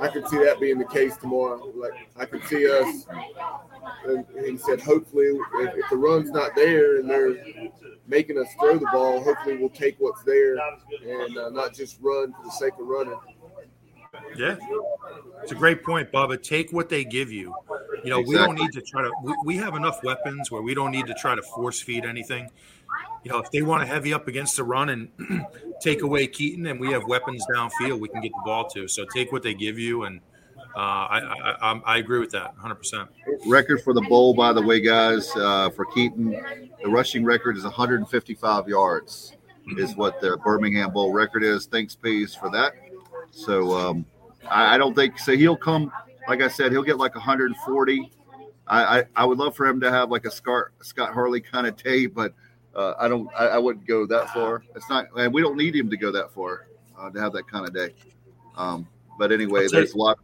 I could see that being the case tomorrow. Like I could see us and he said, hopefully, if, if the run's not there and they're making us throw the ball, hopefully we'll take what's there and uh, not just run for the sake of running. Yeah, it's a great point, Bubba. Take what they give you. You know, we don't need to try to. We, we have enough weapons where we don't need to try to force feed anything. You know, if they want to heavy up against the run and take away Keaton, and we have weapons downfield, we can get the ball to. So take what they give you, and uh, I, I, I agree with that 100. percent Record for the bowl, by the way, guys, uh, for Keaton, the rushing record is 155 yards, is what the Birmingham Bowl record is. Thanks, Pace, for that. So um, I, I don't think so. He'll come, like I said, he'll get like 140. I, I, I would love for him to have like a Scott Scott Harley kind of day, but uh, I don't. I, I wouldn't go that far. It's not, and we don't need him to go that far uh, to have that kind of day. Um, but anyway, there's a lot.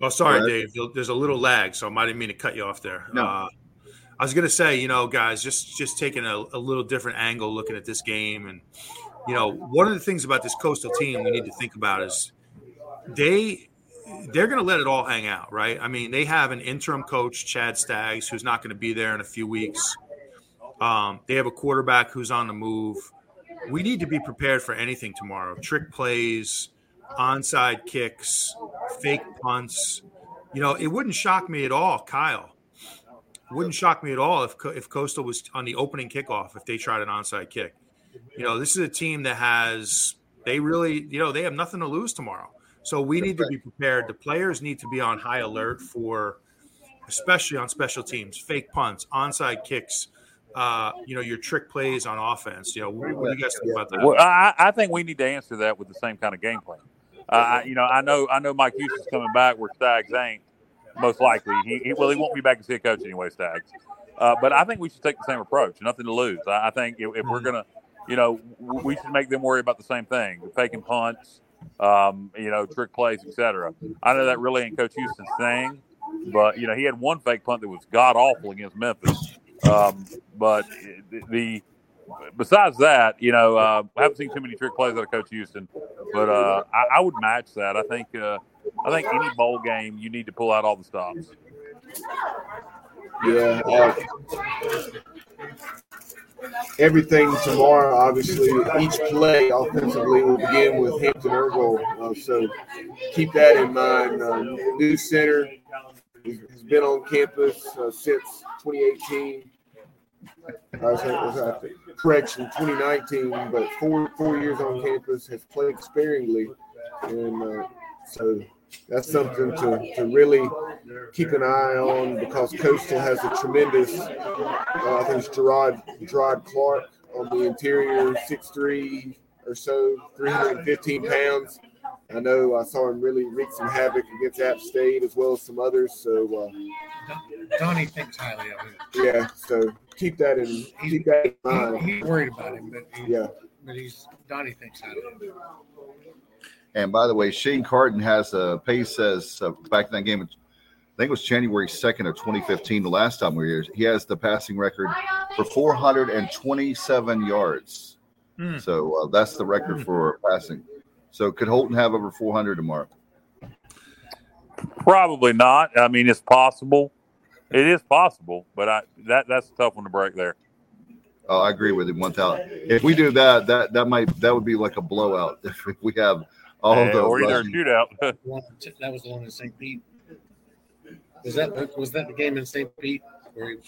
Oh, sorry, Dave. There's a little lag, so I didn't mean to cut you off there. No. Uh, I was gonna say, you know, guys, just just taking a, a little different angle, looking at this game, and you know, one of the things about this coastal team we need to think about is they they're going to let it all hang out, right? I mean, they have an interim coach, Chad Staggs, who's not going to be there in a few weeks. Um, they have a quarterback who's on the move. We need to be prepared for anything tomorrow. Trick plays, onside kicks, fake punts. You know, it wouldn't shock me at all, Kyle. Wouldn't shock me at all if if Coastal was on the opening kickoff if they tried an onside kick. You know, this is a team that has they really, you know, they have nothing to lose tomorrow. So we need to be prepared. The players need to be on high alert for, especially on special teams, fake punts, onside kicks, uh, you know, your trick plays on offense. You know, what, what do you guys think about that? Well, I, I think we need to answer that with the same kind of game plan. Uh, I, you know, I know, I know Mike Houston's coming back where Staggs ain't most likely. He, he well, he won't be back as head coach anyway, Staggs. Uh, but I think we should take the same approach. Nothing to lose. I, I think if, if we're gonna, you know, we should make them worry about the same thing: faking punts, um, you know, trick plays, etc. I know that really ain't Coach Houston's thing, but you know, he had one fake punt that was god awful against Memphis. Um, but the, besides that, you know, uh, I haven't seen too many trick plays out of Coach Houston, but uh, I, I would match that. I think uh, I think any bowl game you need to pull out all the stops. Yeah. Uh, everything tomorrow, obviously, each play offensively will begin with Hampton Ergo. Uh, so keep that in mind. Uh, new center been on campus uh, since 2018. Uh, so, correction, 2019, but four four years on campus has played sparingly, and uh, so that's something to, to really keep an eye on because Coastal has a tremendous, uh, I think it's Gerard, Gerard Clark on the interior, 6'3 or so, 315 pounds. I know I saw him really wreak some havoc against App State as well as some others. So uh, Donnie thinks highly of him. yeah, so keep that in keep that in He, mind. he's worried about him, but he, Yeah. but he's Donnie thinks highly of him. And by the way, Shane Carden has a pace as uh, back in that game. I think it was January 2nd of 2015, the last time we were here. He has the passing record for 427 yards. Hmm. So uh, that's the record for passing. So could Holton have over 400 tomorrow? Probably not. I mean, it's possible. It is possible, but I that that's a tough one to break there. Oh, I agree with him 1,000. If we do that, that that might that would be like a blowout if we have all Yeah, the or either a shootout. That was the one in St. Pete. Was that was that the game in St. Pete? Where he,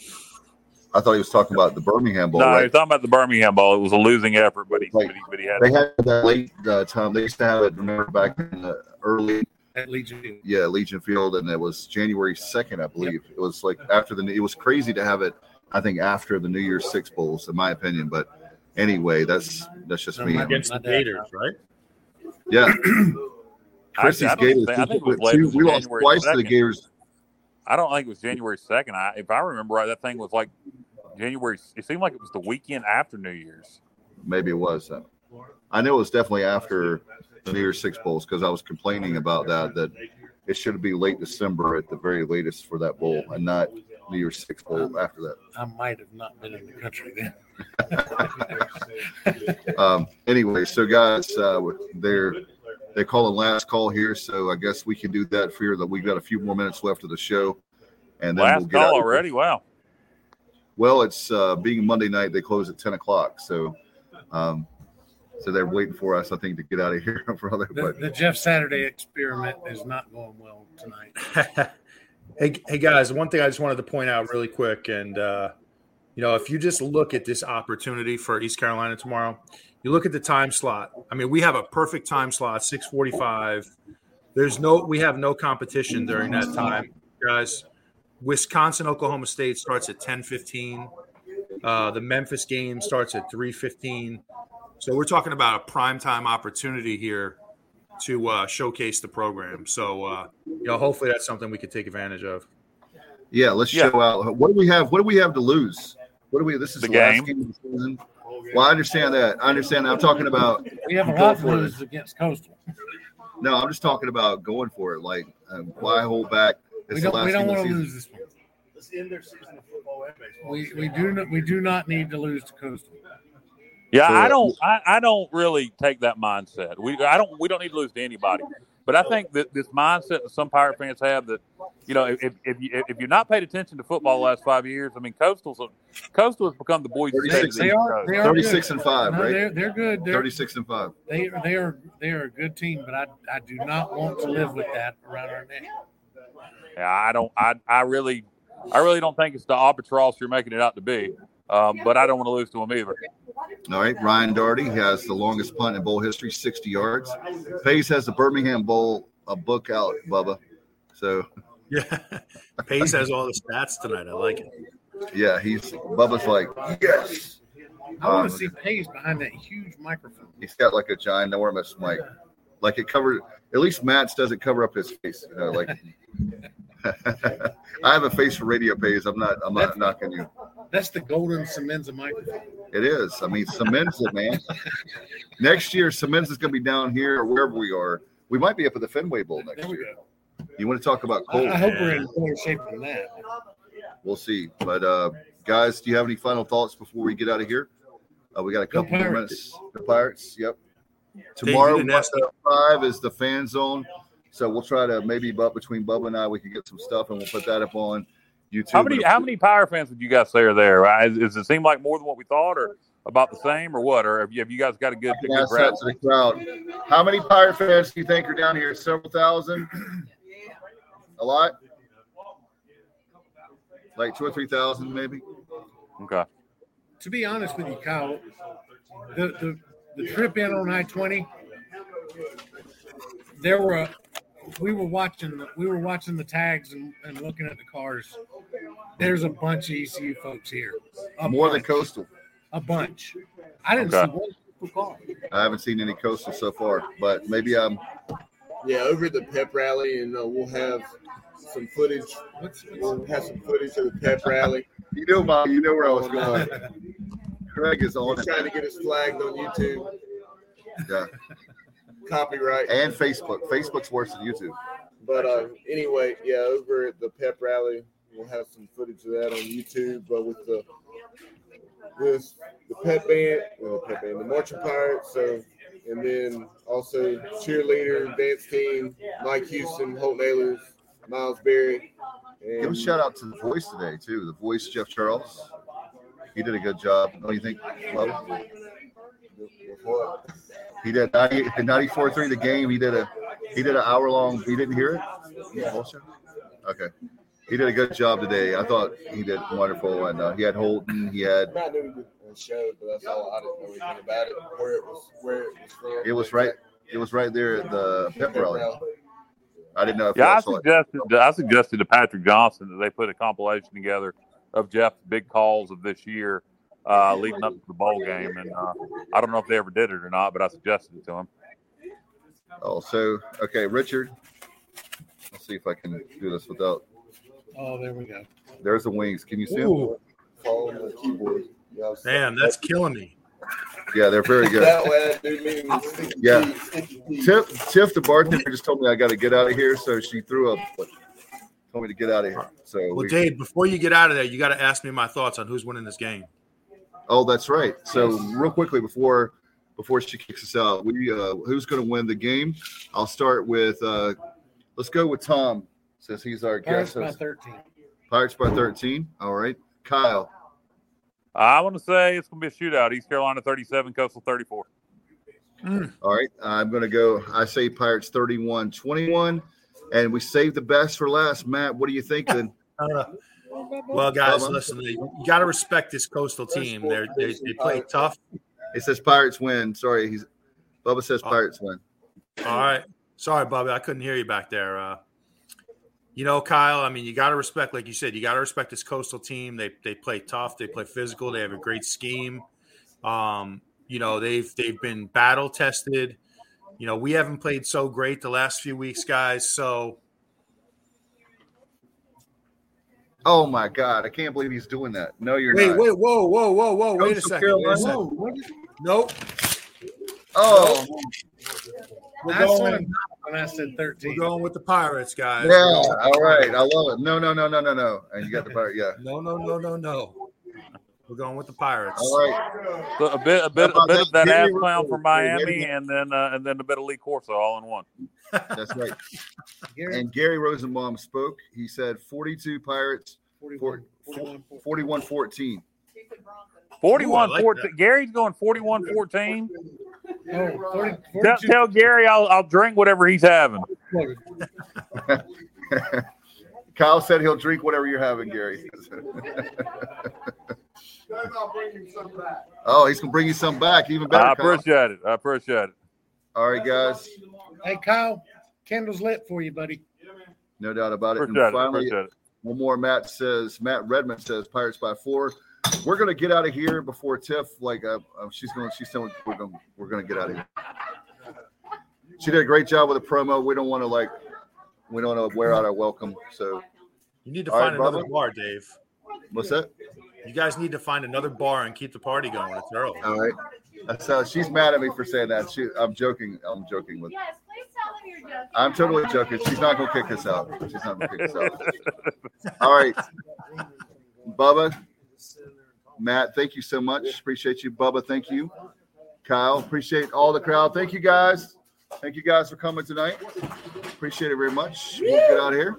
I thought he was talking about the Birmingham Bowl. no, right? you're talking about the Birmingham ball. It was a losing effort, but he, Like, but he, but he had. They had that late uh, time. They used to have it. Remember back in the early at Legion Field. yeah, Legion Field, and it was January second, I believe. It was like after the. It was crazy to have it. I think after the New Year's Six bowls, in my opinion. But anyway, that's that's just me. Against the Gators, right? Yeah, I, Chrissy's I don't Gators. think- I think it was two- late. It was we lost January twice to the 2nd. Gators. I don't think it was January second. I, if I remember right, that thing was like January. It seemed like it was the weekend after New Year's. Maybe it was. Uh, I know it was definitely after the New Year's Six bowls because I was complaining about that. That it should be late December at the very latest for that bowl, and not New Year's Six bowl after that. I might have not been in the country then. um, anyway, so guys, uh, they're they're last call here, so I guess we can do that for here. That we've got a few more minutes left of the show, and then we'll get out call of here. already. Wow. Well, it's uh, being Monday night; they close at ten o'clock, so um, so they're waiting for us, I think, to get out of here. For other, The, but the Jeff Saturday experiment is not going well tonight. hey, hey guys, one thing I just wanted to point out really quick, and uh, you know, if you just look at this opportunity for East Carolina tomorrow, you look at the time slot. I mean, we have a perfect time slot, six forty-five. There's no, we have no competition during that time, guys. Wisconsin, Oklahoma State starts at ten fifteen. Uh, the Memphis game starts at three fifteen. So we're talking about a prime time opportunity here to uh, showcase the program. So uh, you know, hopefully that's something we could take advantage of. yeah, let's Yeah. show out. What do we have? What do we have to lose? What do we? This is The the, last game. game of the season. Well, I understand that. I understand. That. I'm talking about. We have a lot to for it. lose against Coastal. No, I'm just talking about going for it. Like, um, why hold back? It's We the don't, last we don't game of want the to season. lose this one. We, we do not we do not need to lose to Coastal. Yeah, So- I don't. I, I don't really take that mindset. We I don't. We don't need to lose to anybody. But I think that this mindset that some Pirate fans have that, you know, if if you if you're not paid attention to football the last five years, I mean, Coastal's Coastal has become the boys' state 36 They are they are 36 good. and five, No, right? They're they're good. They're, 36 and five. they they are they are a good team, but I I do not want to live with that around our neck. Yeah, I don't. I I really, I really don't think it's the albatross you're making it out to be. Um, but I don't want to lose to him either. All right. Ryan Darty has the longest punt in bowl history, 60 yards. Pace has the Birmingham Bowl a book out, Bubba. So Yeah, Pace has all the stats tonight. I like it. yeah, he's Bubba's like, yes. I want Um, to see Pace behind that huge microphone. He's got like a ginormous mic. Like it covered at least Matt's doesn't cover up his face. You know, like I have a face for radio Pace. I'm not I'm not knocking you. That's the golden Semenza microphone. It is. I mean, it, man. Next year, cements is going to be down here or wherever we are. We might be up at the Fenway Bowl next There we year. go. You want to talk about cold? I hope we're in better shape than that. We'll see. But uh, guys, do you have any final thoughts before we get out of here? Uh, we got a couple more minutes. The Pirates. Yep. Tomorrow, five is the fan zone. So we'll try to maybe, but between Bubba and I, we can get some stuff and we'll put that up on YouTube. How many and- how many Pirate fans would you guys say are there? Is, does it seem like more than what we thought, or about the same, or what? Or have you, have you guys got a good, a I good ask that to the crowd. How many Pirate fans do you think are down here? Several thousand? A lot? Like two or three thousand, maybe? Okay. To be honest with you, Kyle, the the, the trip in on I twenty, there were a, we were watching the, we were watching the tags and, and looking at the cars. There's a bunch of ECU folks here. A More than coastal. a bunch. I didn't Okay. see one car. I haven't seen any coastal so far, but maybe um Yeah, over the pep rally, and uh, we'll have some footage. We'll have some footage of the pep rally. you know Bob, you know where I was going. Craig is on We're it. trying to get us flagged on YouTube. Yeah. Copyright. And Facebook. Facebook's worse than YouTube. But uh, anyway, yeah, over at the pep rally, we'll have some footage of that on YouTube. But with the with the pep band, well, the pep band, the marching pirates. So, and then also cheerleader, dance team, Mike Houston, Holton Ahlers, Miles Berry. And Give a shout out to the voice today too. The voice Jeff Charles. He did a good job. Don't you think? Bubba? With what? He did 90, 94 the game. He did a he did an hour long. He didn't hear it. The? Okay. He did a good job today. I thought he did wonderful, and uh, he had Holton. He had I knew the show, but that's all. I didn't know anything about it. Where it was, where it was from. it was right. It was right there at the pep rally. I didn't know if Yeah, I y'all it. suggested I suggested to Patrick Johnson that they put a compilation together of Jeff's big calls of this year, uh, leading up to the bowl game, and uh, I don't know if they ever did it or not, but I suggested it to him. Also, okay, Richard. Let's see if I can do this without. Oh, there we go. There's the wings. Can you see them? Ooh, Call on the keyboard. Yeah, man, that's killing me. Yeah, they're very good. That way, dude, meaning sticky Yeah. teeth, sticky teeth. Tiff, Tiff, the bartender, just told me I got to get out of here, so she threw up. Told me to get out of here. So Well, we, Dave, before you get out of there, you got to ask me my thoughts on who's winning this game. Oh, that's right. So real quickly before before she kicks us out, we uh, who's going to win the game? I'll start with. Uh, let's go with Tom, since he's our Pirates guest. by 13. Pirates by thirteen. All right, Kyle. I want to say it's going to be a shootout. East Carolina 37, Coastal 34. All right, I'm going to go. I say Pirates 31 21. And we saved the best for last. Matt, what are you thinking? Uh, well, guys, listen, you got to respect this coastal team. They're, they they play tough. it says Pirates win. Sorry, he's Bubba says Pirates win. All right. Sorry, Bobby. I couldn't hear you back there. Uh, you know, Kyle, I mean, you got to respect, like you said, you got to respect this coastal team. They, they play tough. They play physical. They have a great scheme. Um, you know, they've, they've been battle tested. You know, we haven't played so great the last few weeks, guys. So, Oh my God, I can't believe he's doing that. No, you're wait, not. wait, whoa, whoa, whoa, whoa. Wait a second. Wait a second. Nope. Oh, We're I going, when I said we're going with the Pirates, guys. yeah. All right, I love it. No, no, no, no, no, no. And you got the Pirate. Yeah. No, no, no, no, no. We're going with the Pirates. All right. So a bit, a bit, a bit that of that ass clown from Miami, and then uh, and then a bit of Lee Corso all in one. That's right. Gary, And Gary Rosenbaum spoke. He said 42 Pirates, 41, 41, 41 14. 41 like 14. that. Gary's going 41 14. Oh, 40, Tell, tell Gary I'll, I'll drink whatever he's having. Kyle said he'll drink whatever you're having, Gary. oh, he's gonna bring you some back. Even better. I Kyle. appreciate it. I appreciate it. All right, guys. Hey, Kyle, candle's lit for you, buddy. No doubt about it. And Appreciate it. finally, it. one more. Matt says. Matt Redmond says Pirates by four. We're gonna get out of here before Tiff. Like, uh, uh, she's going. She's telling we're gonna we're gonna get out of here. She did a great job with the promo. We don't want to like. We don't want to wear out our welcome. So, You need to All right, find another Bubba. bar, Dave. what's that? You guys need to find another bar and keep the party going. It's early. All right. How she's mad at me for saying that. She, I'm joking. I'm joking with. Yes, please tell them you're joking. I'm totally joking. She's not gonna kick us out. She's not gonna kick us out. All right, Bubba, Matt, thank you so much. Appreciate you, Bubba. Thank you, Kyle. Appreciate all the crowd. Thank you guys. Thank you guys for coming tonight. Appreciate it very much. We'll get out of here.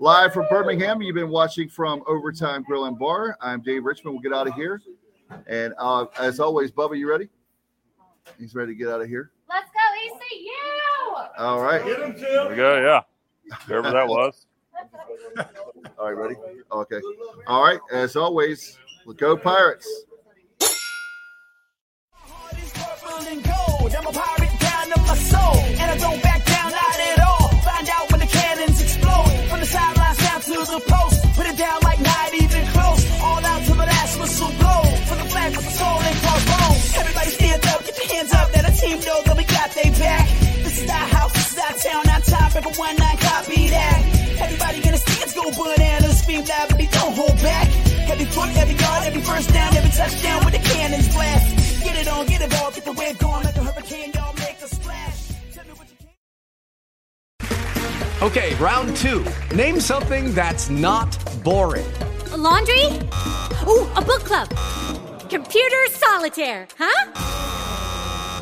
Live from Birmingham, you've been watching from Overtime Grill and Bar. I'm Dave Richmond. We'll get out of here. And uh, as always, Bubba, you ready? He's ready to get out of here. Let's go ECU! All right. There we go. Yeah. Whoever that was. All right, ready? Okay. All right. As always, let's go Pirates. purple and gold. I'm a pirate down to my soul, and I don't back team know that we got they back. This is our house, this is our town, our time. Every one nine copy that. Everybody in the stands go bananas, scream loud, but they don't hold back. Every foot, every yard, every first down, every touchdown with the cannons blast. Get it on, get it all, get the wave going like a hurricane, y'all make a splash. Tell me what you can. Okay, round two. Name something that's not boring. A laundry? Ooh, a book club. Computer solitaire, huh?